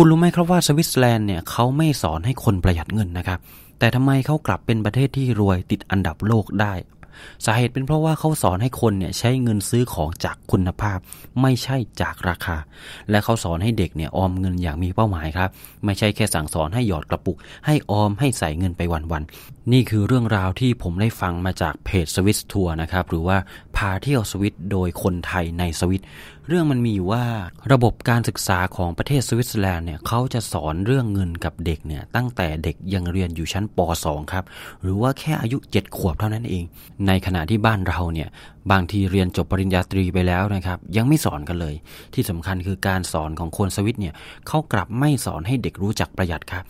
คุณรู้ไหมครับว่าสวิตเซอร์แลนด์เนี่ยเขาไม่สอนให้คนประหยัดเงินนะครับ แต่ทำไมเขากลับเป็นประเทศที่รวยติดอันดับโลกได้สาเหตุเป็นเพราะว่าเขาสอนให้คนเนี่ยใช้เงินซื้อของจากคุณภาพ ไม่ใช่จากราคา และเขาสอนให้เด็กเนี่ยออมเงินอย่างมีเป้าหมายครับ ไม่ใช่แค่สั่งสอนให้หยอดกระปุก ให้ออมให้ใส่เงินไปวันๆนี่คือเรื่องราวที่ผมได้ฟังมาจากเพจสวิสทัวร์นะครับหรือว่าพาเที่ยวสวิตโดยคนไทยในสวิต เรื่องมันมีอยู่ว่าระบบการศึกษาของประเทศสวิตเซอร์แลนด์เนี่ยเขาจะสอนเรื่องเงินกับเด็กเนี่ยตั้งแต่เด็กยังเรียนอยู่ชั้นป .2 ครับ หรือว่าแค่อายุ 7 ขวบเท่านั้นเอง ในขณะที่บ้านเราเนี่ยบางทีเรียนจบปริญญาตรีไปแล้วนะครับยังไม่สอนกันเลย ที่สำคัญคือการสอนของคนสวิตเนี่ยเขากลับไม่สอนให้เด็กรู้จักประหยัดครับ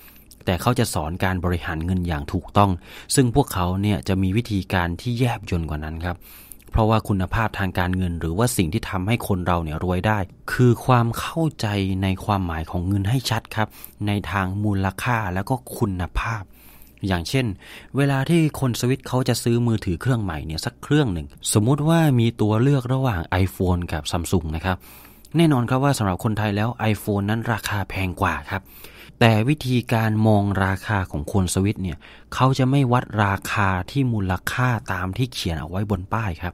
แต่เขาจะสอนการบริหารเงินอย่างถูกต้อง ซึ่งพวกเขาเนี่ยจะมีวิธีการที่แยบยลกว่านั้นครับ ราะว่าคุณภาพทางการเงิน หรือว่าสิ่งที่ทำให้คนเราเนี่ยรวยได้ คือความเข้าใจในความหมายของเงินให้ชัดครับ ในทางมูลค่าแล้วก็คุณภาพ อย่างเช่น เวลาที่คนสวิตเขาจะซื้อมือถือเครื่องใหม่เนี่ยสักเครื่องหนึ่ง สมมุติว่ามีตัวเลือกระหว่าง iPhone กับซัมซุงนะครับ แน่นอนครับว่าสำหรับคนไทยแล้ว iPhone นั้นราคาแพงกว่าครับ แต่วิธีการมองราคาของคนสวิตเนี่ยเขาจะไม่วัดราคาที่มูลค่าตามที่เขียนเอาไว้บนป้ายครับ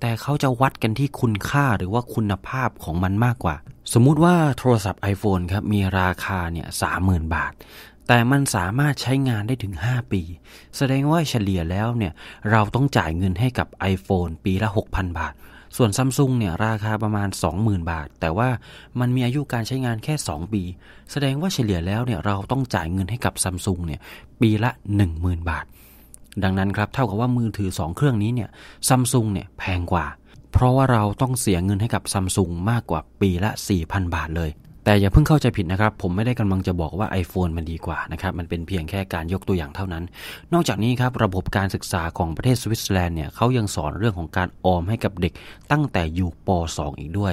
แต่เขาจะวัดกันที่คุณค่าหรือว่าคุณภาพของมันมากกว่า สมมุติว่าโทรศัพท์ iPhone ครับมีราคาเนี่ยสามหมื่นบาทแต่มันสามารถใช้งานได้ถึง 5 ปี แสดงว่าเฉลี่ยแล้วเนี่ย เราต้องจ่ายเงินให้กับ iPhone ปีละ 6,000 บาท ส่วนซัมซุงเนี่ยราคาประมาณ 20,000 บาท แต่ว่ามันมีอายุการใช้งานแค่ 2 ปี แสดงว่าเฉลี่ยแล้วเนี่ยเราต้องจ่ายเงินให้กับซัมซุงเนี่ยปีละ 10,000 บาท ดังนั้นครับเท่ากับว่ามือถือ 2 เครื่องนี้เนี่ยซัมซุงเนี่ยแพงกว่า เพราะว่าเราต้องเสียเงินให้กับซัมซุงมากกว่าปีละ 4,000 บาทเลย แต่อย่าเพิ่งเข้าใจผิดนะครับ ผมไม่ได้กำลังจะบอกว่า iPhone มันดีกว่านะครับ มันเป็นเพียงแค่การยกตัวอย่างเท่านั้น นอกจากนี้ครับ ระบบการศึกษาของประเทศสวิตเซอร์แลนด์เนี่ยเขายังสอนเรื่องของการออมให้กับเด็กตั้งแต่อยู่ป .2 อีกด้วย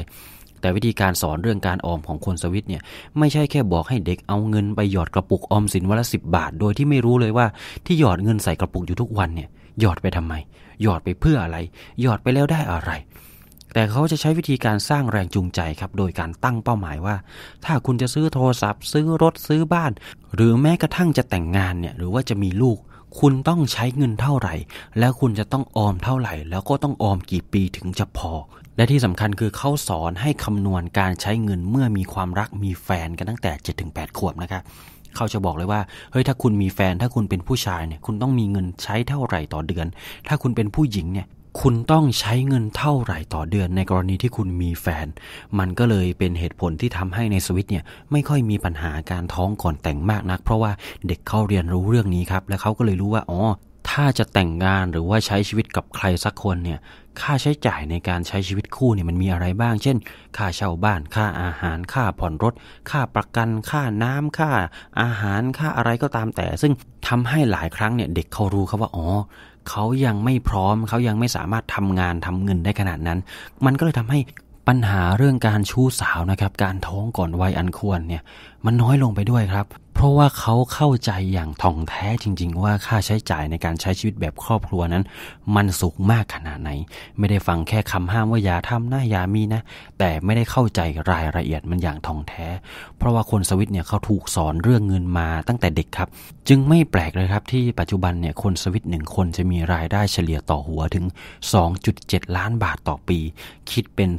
แต่วิธีการสอนเรื่องการออมของคนสวิตเนี่ยไม่ใช่แค่บอกให้เด็กเอาเงินไปหยอดกระปุกออมสินวันละสิบาท โดยที่ไม่รู้เลยว่าที่หยอดเงินใส่กระปุกอยู่ทุกวันเนี่ยหยอดไปทำไม หยอดไปเพื่ออะไร หยอดไปแล้วได้อะไร แต่เขาจะใช้วิธีการสร้างแรงจูงใจครับ โดยการตั้งเป้าหมายว่า ถ้าคุณจะซื้อโทรศัพท์ ซื้อรถซื้อบ้าน หรือแม้กระทั่งจะแต่งงานเนี่ยหรือว่าจะมีลูก คุณต้องใช้เงินเท่าไหร่ แล้วคุณจะต้องออมเท่าไหร่ แล้วก็ต้องออมกี่ปีถึงจะพอ และที่สำคัญคือเขาสอนให้คำนวณการใช้เงินเมื่อมีความรักมีแฟนกันตั้งแต่ 7-8 ขวบนะครับเขาจะบอกเลยว่า เฮ้ย ถ้าคุณมีแฟน ถ้าคุณเป็นผู้ชายเนี่ย คุณต้องมีเงินใช้เท่าไหร่ต่อเดือน ถ้าคุณเป็นผู้หญิงเนี่ย คุณต้องใช้เงินเท่าไหร่ต่อเดือนในกรณีที่คุณมีแฟน มันก็เลยเป็นเหตุผลที่ทำให้ในสวิตเนี่ยไม่ค่อยมีปัญหาการท้องก่อนแต่งมากนัก เพราะว่าเด็กเขาเรียนรู้เรื่องนี้ครับ และเขาก็เลยรู้ว่าอ๋อ ถ้าจะแต่งงานหรือว่าใช้ชีวิตกับใครสักคนเนี่ย ค่าใช้จ่ายในการใช้ชีวิตคู่เนี่ยมันมีอะไรบ้าง เช่น ค่าเช่าบ้าน ค่าอาหาร ค่าผ่อนรถ ค่าประกัน ค่าน้ำค่าอาหาร ค่าอะไรก็ตามแต่ ซึ่งทำให้หลายครั้งเนี่ยเด็กเขารู้ครับว่า อ๋อ เขายังไม่พร้อม เขายังไม่สามารถทำงานทำเงินได้ขนาดนั้น มันก็เลยทำให้ปัญหาเรื่องการชู้สาวนะครับ การท้องก่อนวัยอันควรเนี่ย มันน้อยลงไปด้วยครับ เพราะว่าเขาเข้าใจอย่างท่องแท้จริง ๆ ว่าค่าใช้จ่ายในการใช้ชีวิตแบบครอบครัวนั้น มันสูงมากขนาดไหน ไม่ได้ฟังแค่คำห้ามว่าอย่าทำนะอย่ามีนะ แต่ไม่ได้เข้าใจรายละเอียดมันอย่างท่องแท้ เพราะว่าคนสวิตเนี่ยเขาถูกสอนเรื่องเงินมาตั้งแต่เด็กครับ จึงไม่แปลกเลยครับที่ปัจจุบันเนี่ยคนสวิตหนึ่งคนจะมีรายได้เฉลี่ยต่อหัวถึง 2.7 ล้านบาทต่อปี คิดเป็น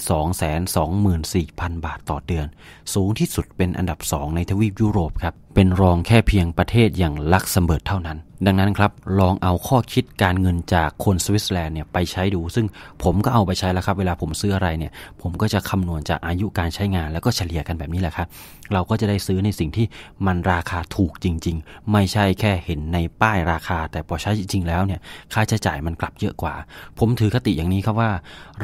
224,000 บาทต่อเดือน สูงที่สุดเป็นอันดับ 2 ในทวีปยุโรปครับ เป็นรองแค่เพียงประเทศอย่างลักเซมเบิร์กเท่านั้นดังนั้นครับลองเอาข้อคิดการเงินจากคนสวิตเซอร์แลนด์เนี่ยไปใช้ดู ซึ่งผมก็เอาไปใช้แล้วครับเวลาผมซื้ออะไรเนี่ย ผมก็จะคำนวณจากอายุการใช้งานแล้วก็เฉลี่ยกันแบบนี้แหละครับ เราก็จะได้ซื้อในสิ่งที่มันราคาถูกจริง ๆ ไม่ใช่แค่เห็นในป้ายราคา แต่พอใช้จริง ๆ แล้วเนี่ยค่าใช้จ่ายมันกลับเยอะกว่า ผมถือคติอย่างนี้ครับว่า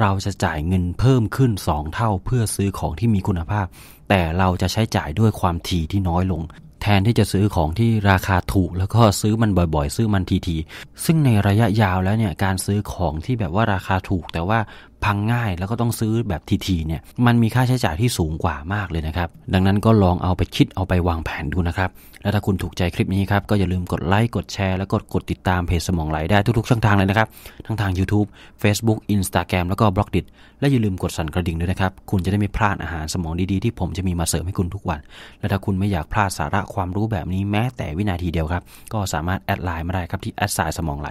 เราจะจ่ายเงินเพิ่มขึ้น 2 เท่าเพื่อซื้อของที่มีคุณภาพ แต่เราจะใช้จ่ายด้วยความถี่ที่น้อยลงแทนที่จะซื้อของที่ราคา ถูกแล้วก็ซื้อมันบ่อยๆ ซื้อมันทีๆ ซึ่งในระยะยาวแล้วเนี่ยการซื้อของที่แบบว่าราคาถูก แต่ว่า พังง่ายแล้วก็ต้องซื้อแบบทีๆเนี่ยมันมีค่าใช้จ่ายที่สูงกว่ามากเลยนะครับ ดังนั้นก็ลองเอาไปคิดเอาไปวางแผนดูนะครับ แล้วถ้าคุณถูกใจคลิปนี้ครับ ก็อย่าลืมกดไลค์กดแชร์แล้วก็กดติดตามเพจสมองไหลได้ทุกๆช่องทางเลยนะครับ ทั้งทาง YouTube Facebook Instagram แล้วก็ Blockdit และอย่าลืมกดสั่นกระดิ่งด้วยนะครับ คุณจะได้ไม่พลาดอาหารสมองดีๆที่ผมจะมีมาเสริมให้คุณทุกวัน และถ้าคุณไม่อยากพลาดสาระความรู้แบบนี้แม้แต่วินาทีเดียวครับก็สามารถ add LINE มาได้ครับที่แอดสายสมองไหล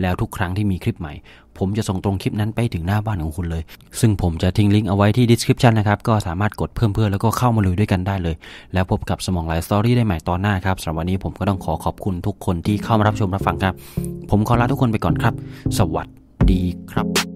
แล้วทุกครั้งที่มีคลิปใหม่ ผมจะส่งตรงคลิปนั้นไปถึงหน้าบ้านของคุณเลย ซึ่งผมจะทิ้งลิงก์เอาไว้ที่ description นะครับ ก็สามารถกดเพิ่มเพื่อนแล้วก็เข้ามาลุยด้วยกันได้เลย แล้วพบกับสมองไหลสตอรี่ได้ใหม่ตอนหน้าครับสำหรับวันนี้ผมก็ต้องขอขอบคุณทุกคนที่เข้ามารับชมรับฟังครับ ผมขอลาทุกคนไปก่อนครับ สวัสดีครับ